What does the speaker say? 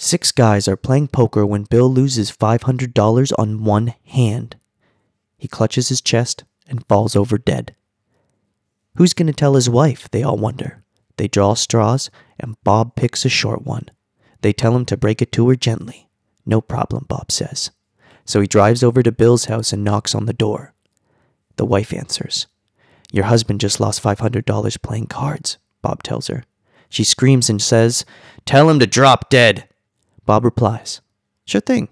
Six guys are playing poker when Bill loses $500 on one hand. He clutches his chest and falls over dead. Who's going to tell his wife? They all wonder. They draw straws, and Bob picks a short one. They tell him to break it to her gently. No problem, Bob says. So he drives over to Bill's house and knocks on the door. The wife answers. Your husband just lost $500 playing cards, Bob tells her. She screams and says, Tell him to drop dead. Bob replies, Sure thing.